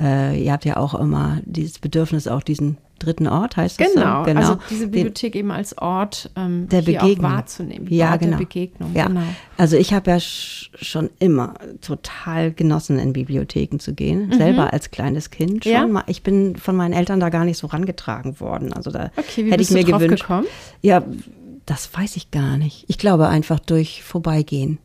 äh, ihr habt ja auch immer dieses Bedürfnis, auch diesen dritten Ort, heißt es Genau, so? also diese Den- Bibliothek eben als Ort ähm, der Begegnung. wahrzunehmen. Ja, Ort genau. der Begegnung, ja. genau. Also ich habe ja sch schon immer total genossen, in Bibliotheken zu gehen. Mhm. Selber als kleines Kind schon. Ja? mal. Ich bin von meinen Eltern da gar nicht so rangetragen worden. Also da Okay, wie hätte ich mir gewünscht. gekommen? Ja, das weiß ich gar nicht. Ich glaube einfach durch Vorbeigehen.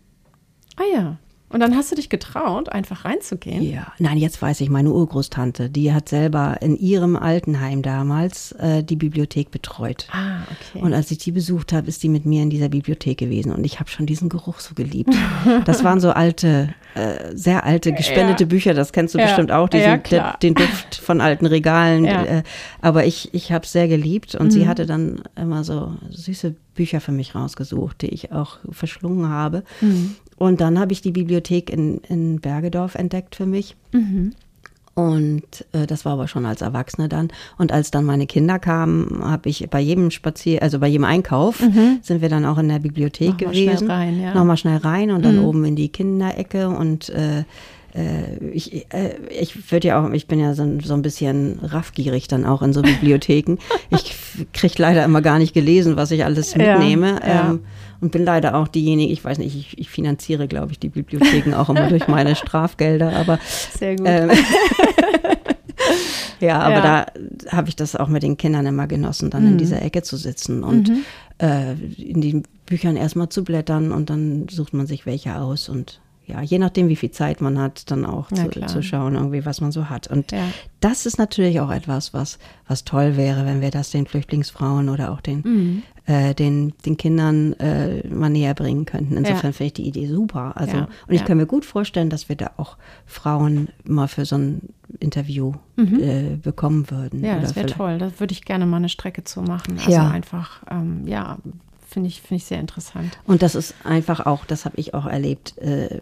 Ah ja. Und dann hast du dich getraut, einfach reinzugehen. Ja, nein, jetzt weiß ich, meine Urgroßtante, die hat selber in ihrem Altenheim damals äh, die Bibliothek betreut. Ah, okay. Und als ich die besucht habe, ist die mit mir in dieser Bibliothek gewesen. Und ich habe schon diesen Geruch so geliebt. Das waren so alte, äh, sehr alte, gespendete Ja. Bücher. Das kennst du Ja. bestimmt auch, diesen, Ja, den, Duft von alten Regalen. Äh, aber ich, ich habe es sehr geliebt. Und sie hatte dann immer so süße Bücher für mich rausgesucht, die ich auch verschlungen habe. Und dann habe ich die Bibliothek in, in Bergedorf entdeckt für mich. Und äh, das war aber schon als Erwachsene dann. Und als dann meine Kinder kamen, habe ich bei jedem Spazier, also bei jedem Einkauf, mhm. sind wir dann auch in der Bibliothek Nochmal gewesen. Schnell rein, ja. Nochmal schnell rein und dann mhm. oben in die Kinderecke und äh, äh, ich, äh, ich würde ja auch, ich bin ja so, so, ein bisschen raffgierig dann auch in so Bibliotheken. ich kriege leider immer gar nicht gelesen, was ich alles mitnehme. Ja, ja. Ähm, und bin leider auch diejenige, ich weiß nicht, ich, ich finanziere, glaube ich, die Bibliotheken auch immer durch meine Strafgelder, aber. Sehr gut. Ähm, ja, aber ja. da habe ich das auch mit den Kindern immer genossen, dann mhm. in dieser Ecke zu sitzen und mhm. äh, in den Büchern erstmal zu blättern und dann sucht man sich welche aus und ja, je nachdem, wie viel Zeit man hat, dann auch zu, zu, schauen, irgendwie, was man so hat. Und ja. das ist natürlich auch etwas, was, was toll wäre, wenn wir das den Flüchtlingsfrauen oder auch den, mhm. äh, den, den Kindern äh, mal näher bringen könnten. Insofern ja. finde ich die Idee super. Also, ja. und ich kann mir gut vorstellen, dass wir da auch Frauen mal für so ein Interview mhm. äh, bekommen würden. Ja, das wäre toll. Da würde ich gerne mal eine Strecke zu machen. Also einfach, ähm, ja, finde ich, find ich sehr interessant. Und das ist einfach auch, das habe ich auch erlebt, äh,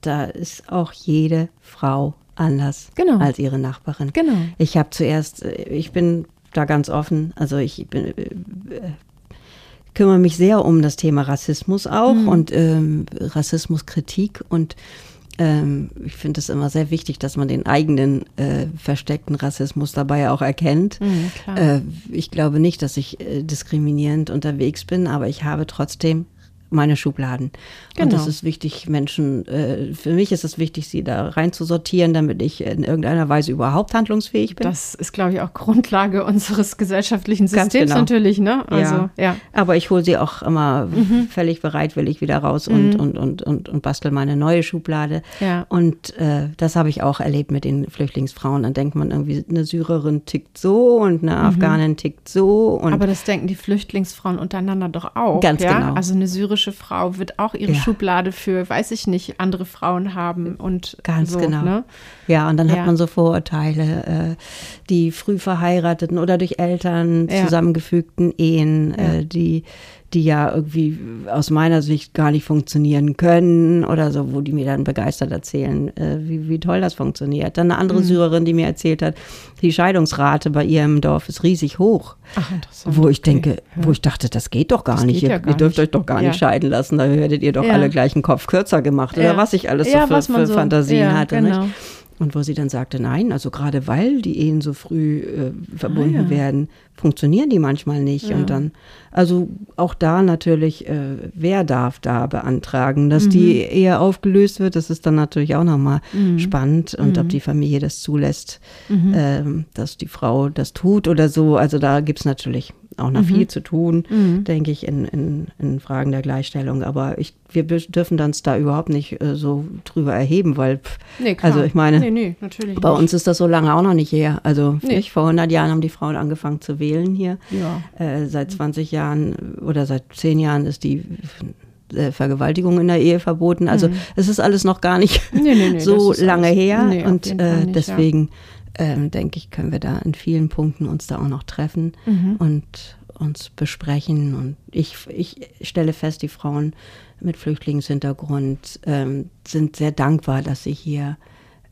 da ist auch jede Frau anders genau. als ihre Nachbarin. Genau. Ich habe zuerst, äh, ich bin da ganz offen, also ich bin, äh, kümmere mich sehr um das Thema Rassismus auch mhm. und ähm, Rassismuskritik und ähm, ich finde es immer sehr wichtig, dass man den eigenen äh, versteckten Rassismus dabei auch erkennt. Mhm, äh, ich glaube nicht, dass ich äh, diskriminierend unterwegs bin, aber ich habe trotzdem meine Schubladen. Genau. Und es ist wichtig, Menschen, äh, für mich ist es wichtig, sie da rein zu sortieren, damit ich in irgendeiner Weise überhaupt handlungsfähig bin. Das ist, glaube ich, auch Grundlage unseres gesellschaftlichen Systems genau. natürlich, ne? Also, ja. ja. Aber ich hole sie auch immer mhm. völlig bereitwillig wieder raus und, mhm. und, und, und, und bastel meine neue Schublade. Ja. Und äh, das habe ich auch erlebt mit den Flüchtlingsfrauen. Dann denkt man irgendwie, eine Syrerin tickt so und eine mhm. Afghanin tickt so. Aber das denken die Flüchtlingsfrauen untereinander doch auch. Ganz ja? genau. Also eine syrische syrische Frau wird auch ihre ja. Schublade für, weiß ich nicht, andere Frauen haben und ganz so, genau. Ne? Ja, und dann ja. hat man so Vorurteile, äh, die früh verheirateten oder durch Eltern zusammengefügten Ehen, äh, die die ja irgendwie aus meiner Sicht gar nicht funktionieren können oder so, wo die mir dann begeistert erzählen, äh, wie, wie toll das funktioniert. Dann eine andere mhm. Syrerin, die mir erzählt hat, die Scheidungsrate bei ihrem Dorf ist riesig hoch. Ach, interessant. Wo ich denke, okay. wo ich dachte, das geht doch gar das nicht. Ihr, ja gar ihr, dürft nicht. euch doch gar ja. nicht scheiden lassen, da hättet ihr doch ja. alle gleich einen Kopf kürzer gemacht oder was ich alles so für, für so, Fantasien hatte. Genau. Nicht? Und wo sie dann sagte, nein, also gerade weil die Ehen so früh äh, verbunden ah, ja. werden, funktionieren die manchmal nicht. Ja. Und dann, also auch da natürlich, äh, wer darf da beantragen, dass mhm. die Ehe aufgelöst wird, das ist dann natürlich auch nochmal mhm. spannend. Und mhm. ob die Familie das zulässt, äh, dass die Frau das tut oder so. Also da gibt es natürlich auch noch mhm. viel zu tun, mhm. denke ich, in, in, in, Fragen der Gleichstellung. Aber ich, wir dürfen uns da überhaupt nicht äh, so drüber erheben, weil, pff, nee, also ich meine, nee, nee, bei nicht. uns ist das so lange auch noch nicht her. Also nicht, vor 100 Jahren haben die Frauen angefangen zu wählen hier. Ja. Äh, seit 20 Jahren oder seit 10 Jahren ist die äh, Vergewaltigung in der Ehe verboten. Also mhm. es ist alles noch gar nicht nee, nee, nee, so lange her. und äh, deswegen ja ähm, denke ich, können wir da in vielen Punkten uns da auch noch treffen mhm. und uns besprechen. Und ich, ich stelle fest, die Frauen mit Flüchtlingshintergrund ähm, sind sehr dankbar, dass sie hier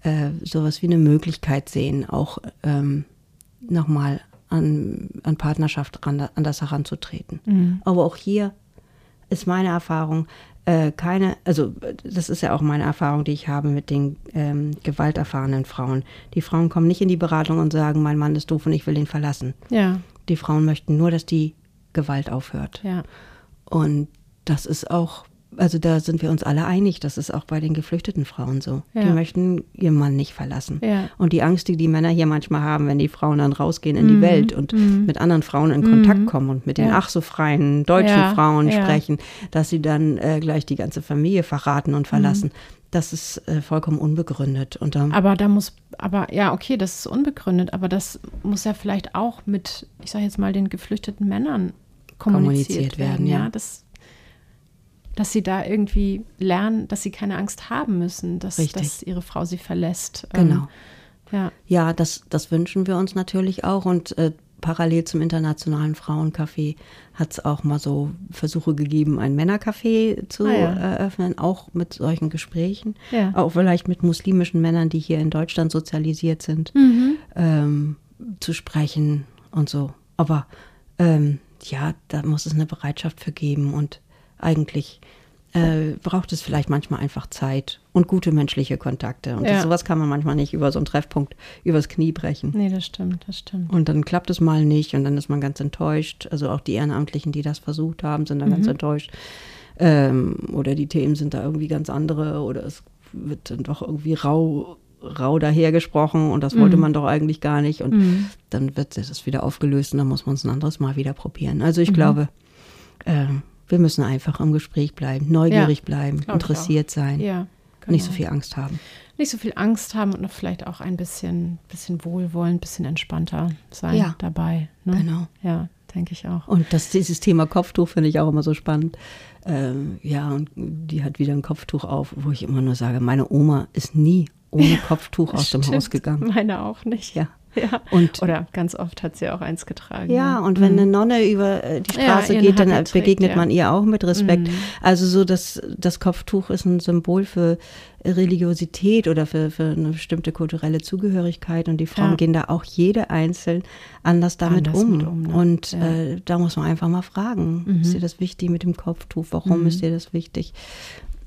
äh, sowas wie eine Möglichkeit sehen, auch ähm, nochmal an, an Partnerschaft ran, anders heranzutreten. Mhm. Aber auch hier ist meine Erfahrung, äh, keine, also das ist ja auch meine Erfahrung, die ich habe mit den ähm, gewalterfahrenen Frauen. Die Frauen kommen nicht in die Beratung und sagen, mein Mann ist doof und ich will ihn verlassen. Ja. Die Frauen möchten nur, dass die Gewalt aufhört. Ja. Und das ist auch also da sind wir uns alle einig, das ist auch bei den geflüchteten Frauen so. Ja. Die möchten ihren Mann nicht verlassen. Ja. Und die Angst, die die Männer hier manchmal haben, wenn die Frauen dann rausgehen in mhm. die Welt und mhm. mit anderen Frauen in Kontakt mhm. kommen und mit den ach so freien deutschen Frauen sprechen, dass sie dann äh, gleich die ganze Familie verraten und verlassen. Mhm. Das ist äh, vollkommen unbegründet. Und, ähm, aber da muss, aber ja, okay, das ist unbegründet, aber das muss ja vielleicht auch mit, ich sage jetzt mal, den geflüchteten Männern kommuniziert, kommuniziert werden. Ja, ja das dass sie da irgendwie lernen, dass sie keine Angst haben müssen, dass, dass ihre Frau sie verlässt. Ähm, genau. Ja, ja das, das wünschen wir uns natürlich auch und äh, parallel zum Internationalen Frauencafé hat es auch mal so Versuche gegeben, ein Männercafé zu Ah, ja. eröffnen, auch mit solchen Gesprächen. Ja. Auch vielleicht mit muslimischen Männern, die hier in Deutschland sozialisiert sind, Mhm. ähm, zu sprechen und so. Aber ähm, ja, da muss es eine Bereitschaft für geben und eigentlich äh, braucht es vielleicht manchmal einfach Zeit und gute menschliche Kontakte. Und Ja. das, sowas kann man manchmal nicht über so einen Treffpunkt übers Knie brechen. Nee, das stimmt, das stimmt. Und dann klappt es mal nicht und dann ist man ganz enttäuscht. Also auch die Ehrenamtlichen, die das versucht haben, sind dann ganz enttäuscht. Ähm, oder die Themen sind da irgendwie ganz andere oder es wird dann doch irgendwie rau, rau dahergesprochen und das wollte man doch eigentlich gar nicht. Und dann wird das wieder aufgelöst und dann muss man es ein anderes Mal wieder probieren. Also ich glaube, ähm, wir müssen einfach im Gespräch bleiben, neugierig bleiben, glaub ich interessiert sein, Ja. nicht so genau. viel Angst haben. Nicht so viel Angst haben und noch vielleicht auch ein bisschen, bisschen wohlwollend, ein bisschen entspannter sein Ja. dabei. Ne? Genau. Ja, denke ich auch. Und das, dieses Thema Kopftuch finde ich auch immer so spannend. Ähm, ja, und die hat wieder ein Kopftuch auf, wo ich immer nur sage, meine Oma ist nie ohne Kopftuch aus dem Stimmt. Haus gegangen. Meine auch nicht. Ja. ja. Und Oder ganz oft hat sie auch eins getragen. ja, ne? und wenn eine Nonne über äh, die Ja, Straße ihren geht, dann trägt, begegnet ja. man ihr auch mit Respekt. Mhm. Also so, dass das Kopftuch ist ein Symbol für Religiosität oder für, für eine bestimmte kulturelle Zugehörigkeit und die Frauen Ja. gehen da auch jede einzeln anders damit Anders um. um, ne? Und Ja. Mhm. äh, da muss man einfach mal fragen, ist dir das wichtig mit dem Kopftuch? Warum ist dir das wichtig?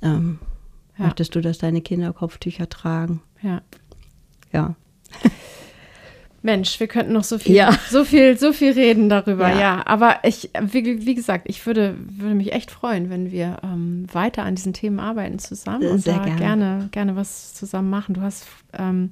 Ähm, Ja. Möchtest du, dass deine Kinder Kopftücher tragen? ja. Ja. Mensch, wir könnten noch so viel, Ja. so viel, so viel reden darüber, ja. Ja. Aber ich, wie, wie gesagt, ich würde, würde mich echt freuen, wenn wir ähm, weiter an diesen Themen arbeiten zusammen und Sehr da gerne. gerne, gerne was zusammen machen. Du hast ähm,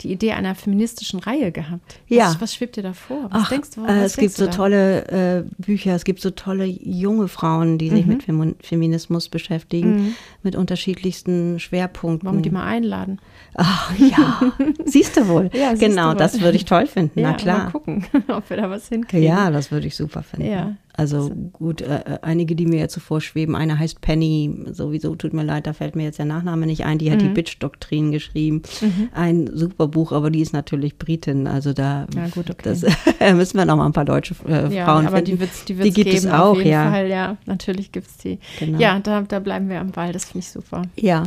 die Idee einer feministischen Reihe gehabt. Ja. Was, was schwebt dir da vor? Was Ach, denkst du? äh, was es gibt so tolle äh, Bücher, es gibt so tolle junge Frauen, die Mhm. sich mit Femi Feminismus beschäftigen, mit unterschiedlichsten Schwerpunkten. Wollen wir die mal einladen? Ach ja, siehst du wohl. Ja, genau, du wohl. das würde ich toll finden. ja, Na Mal klar. gucken, ob wir da was hinkriegen. Ja, das würde ich super finden. Ja. Also gut, äh, äh, einige, die mir jetzt so vorschweben. Eine heißt Penny, sowieso tut mir leid, da fällt mir jetzt der Nachname nicht ein. Die hat die Mhm. Bitch-Doktrin geschrieben. Ein super Buch, aber die ist natürlich Britin. Also da Ja, gut, okay. das, müssen wir noch mal ein paar deutsche äh, Ja, Frauen aber finden. die, wird's, die, die wird's gibt geben, es auch, auf jeden ja. Fall. Ja, natürlich gibt es die. Genau. Ja, da, da bleiben wir am Ball, das finde ich super. Ja.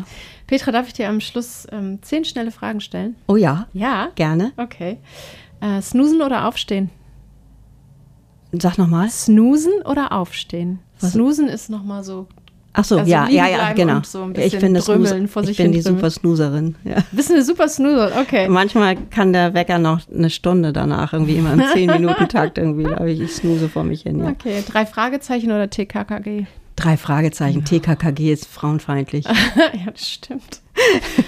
Petra, darf ich dir am Schluss ähm, zehn schnelle Fragen stellen? Oh ja, Ja. gerne. Okay. Äh, snoosen oder aufstehen? Sag noch mal. Snoosen oder aufstehen? Was- Snoosen ist nochmal so. Ach so, Also ja, ja, ja, genau. so ein ich bin, das drümmeln, Snooze- vor sich ich bin die super Snoozerin. Ja. Bist du eine super Snoozer? Okay. Manchmal kann der Wecker noch eine Stunde danach, irgendwie immer im 10-Minuten-Takt irgendwie, glaube ich, ich snooze vor mich hin. Ja. Okay. Drei Fragezeichen oder TKKG? Drei Fragezeichen, TKKG ist frauenfeindlich. ja, das stimmt.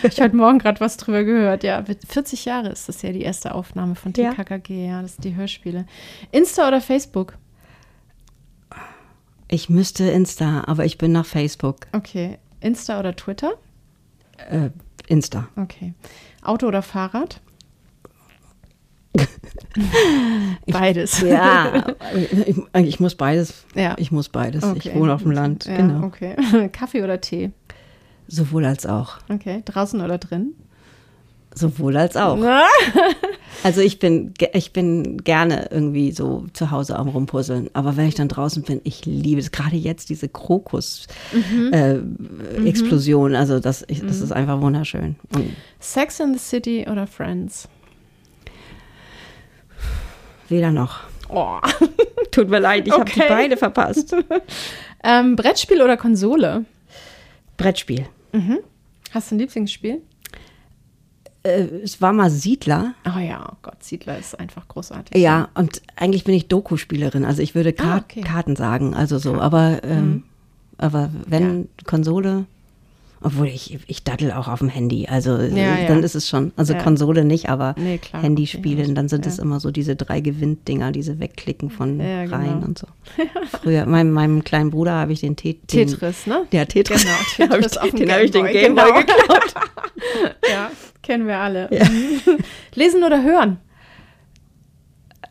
Ich habe heute Morgen gerade was drüber gehört. Ja, 40 Jahre ist das ja die erste Aufnahme von. TKKG. Ja, das sind die Hörspiele. Insta oder Facebook? Ich müsste Insta, aber ich bin nach Facebook. Okay. Insta oder Twitter? Äh, Insta. Okay. Auto oder Fahrrad? Beides. Ja, ich, ich muss beides. Ja. Ich muss beides. Okay. Ich wohne auf dem Land. Ja, genau. Okay. Kaffee oder Tee? Sowohl als auch. Okay. Draußen oder drin? Sowohl als auch. Also ich bin, ich bin gerne irgendwie so zu Hause am Rumpuzzeln. Aber wenn ich dann draußen bin, ich liebe es. Gerade jetzt diese Krokus-Explosion. also das, ich, das ist einfach wunderschön. Und Sex in the City oder Friends? weder noch. Oh. Tut mir leid, ich habe die Okay. beide verpasst. Ähm, Brettspiel oder Konsole? Brettspiel. Hast du ein Lieblingsspiel? Äh, es war mal Siedler. Oh ja, oh Gott, Siedler ist einfach großartig. Ja, und eigentlich bin ich Doku-Spielerin. Also ich würde Kar Ah, okay. Karten sagen. Also so, aber, ähm, aber wenn Konsole, obwohl ich, ich daddel auch auf dem Handy. Also äh, Ja, ja. dann ist es schon, also Ja. Konsole nicht, aber Nee, klar, Handyspiele, okay, dann sind ja. es immer so diese drei Gewinddinger, diese Wegklicken von Ja, genau. rein und so. Früher, meinem, meinem kleinen Bruder habe ich den, Te den Tetris, ne? Ja, Tetris. Genau, Den Tetris ich- auf dem den habe ich den Gameboy, genau. geklaut. Ja, kennen wir alle. Lesen oder hören?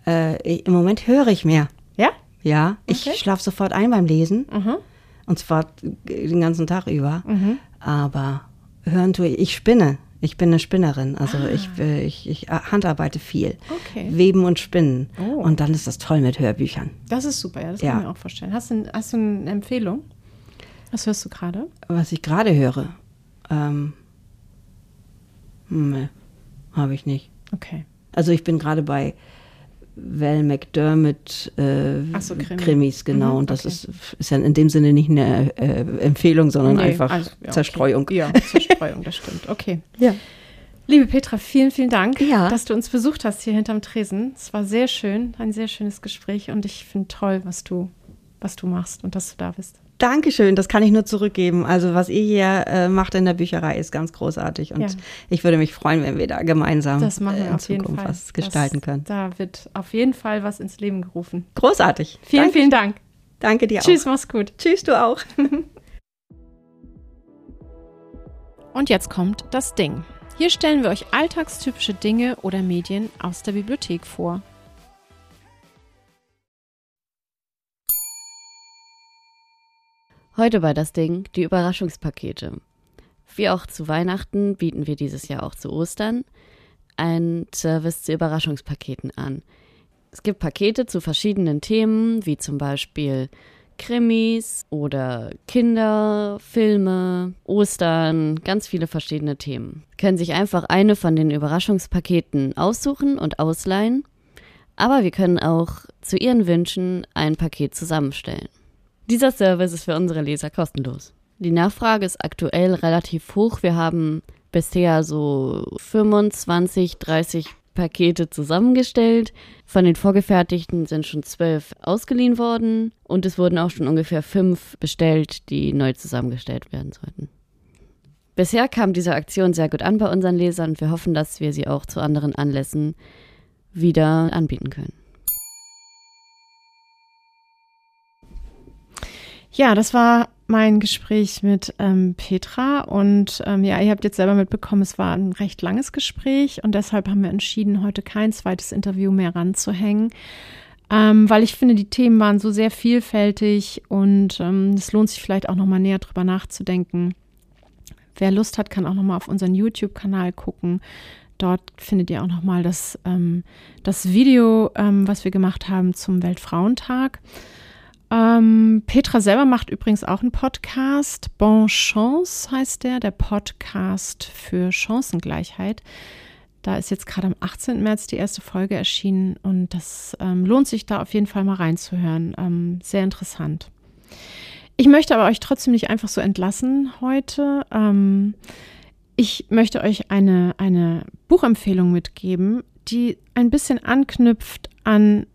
Äh, ich- Im Moment höre ich mehr. Ja? Ja, ich Okay. schlafe sofort ein beim Lesen. Mhm. Und zwar den ganzen Tag über. Aber hören tue ich, ich spinne. Ich bin eine Spinnerin, also Ah. ich, äh, ich, ich handarbeite viel. Okay. Weben und Spinnen. Oh. Und dann ist das toll mit Hörbüchern. Das ist super, ja, das Ja. kann ich mir auch vorstellen. Hast du, hast du eine Empfehlung? Was hörst du gerade? Was ich gerade höre, ähm, nee, habe ich nicht. Okay. Also ich bin gerade bei Val McDermott äh, so, Krimi. Krimis, genau. Mhm, und das okay. ist, ist ja in dem Sinne nicht eine äh, Empfehlung, sondern Nee, einfach also, ja, Zerstreuung. Okay. Ja, Zerstreuung, das stimmt. Okay. Ja. Liebe Petra, vielen, vielen Dank, Ja. dass du uns besucht hast hier hinterm Tresen. Es war sehr schön, ein sehr schönes Gespräch und ich finde toll, was du, was du machst und dass du da bist. Dankeschön, das kann ich nur zurückgeben. Also was ihr hier äh, macht in der Bücherei ist ganz großartig und Ja. ich würde mich freuen, wenn wir da gemeinsam Das machen wir äh, in auf jeden Zukunft Fall. was gestalten das, können. Da wird auf jeden Fall was ins Leben gerufen. Großartig. Vielen, Danke. vielen Dank. Danke dir Tschüss, auch. mach's gut. Tschüss, du auch. Und jetzt kommt das Ding. Hier stellen wir euch alltagstypische Dinge oder Medien aus der Bibliothek vor. Heute bei das Ding die Überraschungspakete. Wie auch zu Weihnachten bieten wir dieses Jahr auch zu Ostern einen Service zu Überraschungspaketen an. Es gibt Pakete zu verschiedenen Themen, wie zum Beispiel Krimis oder Kinder, Filme, Ostern, ganz viele verschiedene Themen. Können sich einfach eine von den Überraschungspaketen aussuchen und ausleihen, aber wir können auch zu ihren Wünschen ein Paket zusammenstellen. Dieser Service ist für unsere Leser kostenlos. Die Nachfrage ist aktuell relativ hoch. Wir haben bisher so 25, 30 Pakete zusammengestellt. Von den vorgefertigten sind schon zwölf ausgeliehen worden und es wurden auch schon ungefähr fünf bestellt, die neu zusammengestellt werden sollten. Bisher kam diese Aktion sehr gut an bei unseren Lesern und wir hoffen, dass wir sie auch zu anderen Anlässen wieder anbieten können. Ja, das war mein Gespräch mit ähm, Petra und ähm, ja, ihr habt jetzt selber mitbekommen, es war ein recht langes Gespräch und deshalb haben wir entschieden, heute kein zweites Interview mehr ranzuhängen, ähm, weil ich finde, die Themen waren so sehr vielfältig und ähm, es lohnt sich vielleicht auch noch mal näher drüber nachzudenken. Wer Lust hat, kann auch noch mal auf unseren YouTube-Kanal gucken. Dort findet ihr auch noch mal das, ähm, das Video, ähm, was wir gemacht haben zum Weltfrauentag. Ähm, Petra selber macht übrigens auch einen Podcast. Bon Chance heißt der, der Podcast für Chancengleichheit. Da ist jetzt gerade am 18. März die erste Folge erschienen und das ähm, lohnt sich da auf jeden Fall mal reinzuhören. Ähm, sehr interessant. Ich möchte aber euch trotzdem nicht einfach so entlassen heute. Ähm, ich möchte euch eine, eine Buchempfehlung mitgeben, die ein bisschen anknüpft an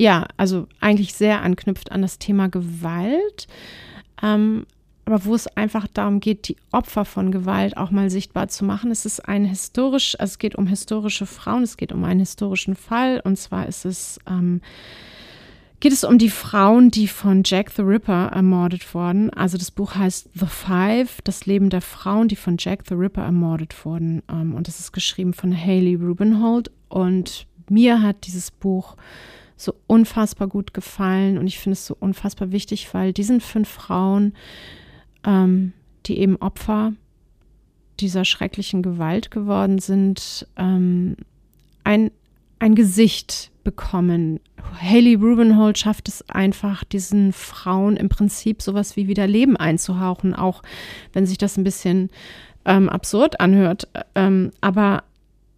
ja, also eigentlich sehr anknüpft an das Thema Gewalt, ähm, aber wo es einfach darum geht, die Opfer von Gewalt auch mal sichtbar zu machen. Es ist ein historisch, also es geht um historische Frauen, es geht um einen historischen Fall und zwar ist es ähm, geht es um die Frauen, die von Jack the Ripper ermordet wurden. Also das Buch heißt The Five, das Leben der Frauen, die von Jack the Ripper ermordet wurden. Ähm, und es ist geschrieben von Haley Rubenhold. Und mir hat dieses Buch so unfassbar gut gefallen und ich finde es so unfassbar wichtig, weil diesen fünf Frauen, ähm, die eben Opfer dieser schrecklichen Gewalt geworden sind, ähm, ein, ein Gesicht bekommen. Haley Rubenhold schafft es einfach, diesen Frauen im Prinzip sowas wie wieder Leben einzuhauchen, auch wenn sich das ein bisschen ähm, absurd anhört. Ähm, aber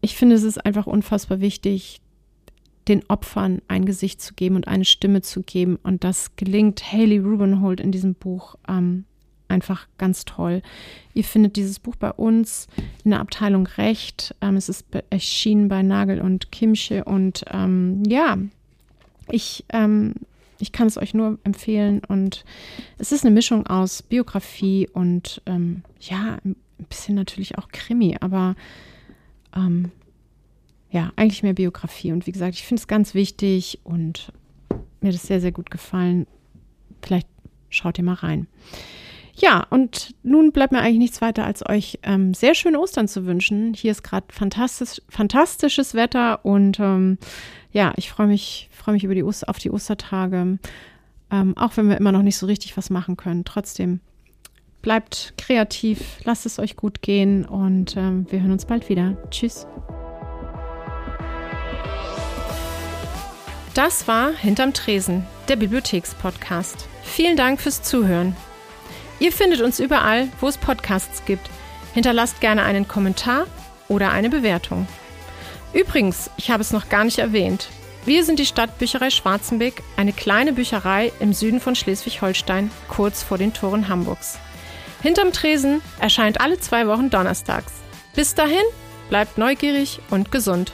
ich finde, es ist einfach unfassbar wichtig, den Opfern ein Gesicht zu geben und eine Stimme zu geben. Und das gelingt Haley Rubenhold in diesem Buch ähm, einfach ganz toll. Ihr findet dieses Buch bei uns in der Abteilung Recht. Ähm, es ist erschienen bei Nagel und Kimche. Und ähm, ja, ich, ähm, ich kann es euch nur empfehlen. Und es ist eine Mischung aus Biografie und ähm, ja, ein bisschen natürlich auch Krimi, aber ähm, ja, eigentlich mehr Biografie. Und wie gesagt, ich finde es ganz wichtig und mir hat es sehr, sehr gut gefallen. Vielleicht schaut ihr mal rein. Ja, und nun bleibt mir eigentlich nichts weiter, als euch ähm, sehr schöne Ostern zu wünschen. Hier ist gerade fantastisch, fantastisches Wetter und ähm, ja, ich freue mich, freue mich über die Oster, auf die Ostertage. Ähm, auch wenn wir immer noch nicht so richtig was machen können. Trotzdem bleibt kreativ, lasst es euch gut gehen und ähm, wir hören uns bald wieder. Tschüss. Das war Hinterm Tresen, der Bibliothekspodcast. Vielen Dank fürs Zuhören. Ihr findet uns überall, wo es Podcasts gibt. Hinterlasst gerne einen Kommentar oder eine Bewertung. Übrigens, ich habe es noch gar nicht erwähnt. Wir sind die Stadtbücherei Schwarzenbeck, eine kleine Bücherei im Süden von Schleswig-Holstein, kurz vor den Toren Hamburgs. Hinterm Tresen erscheint alle zwei Wochen donnerstags. Bis dahin, bleibt neugierig und gesund.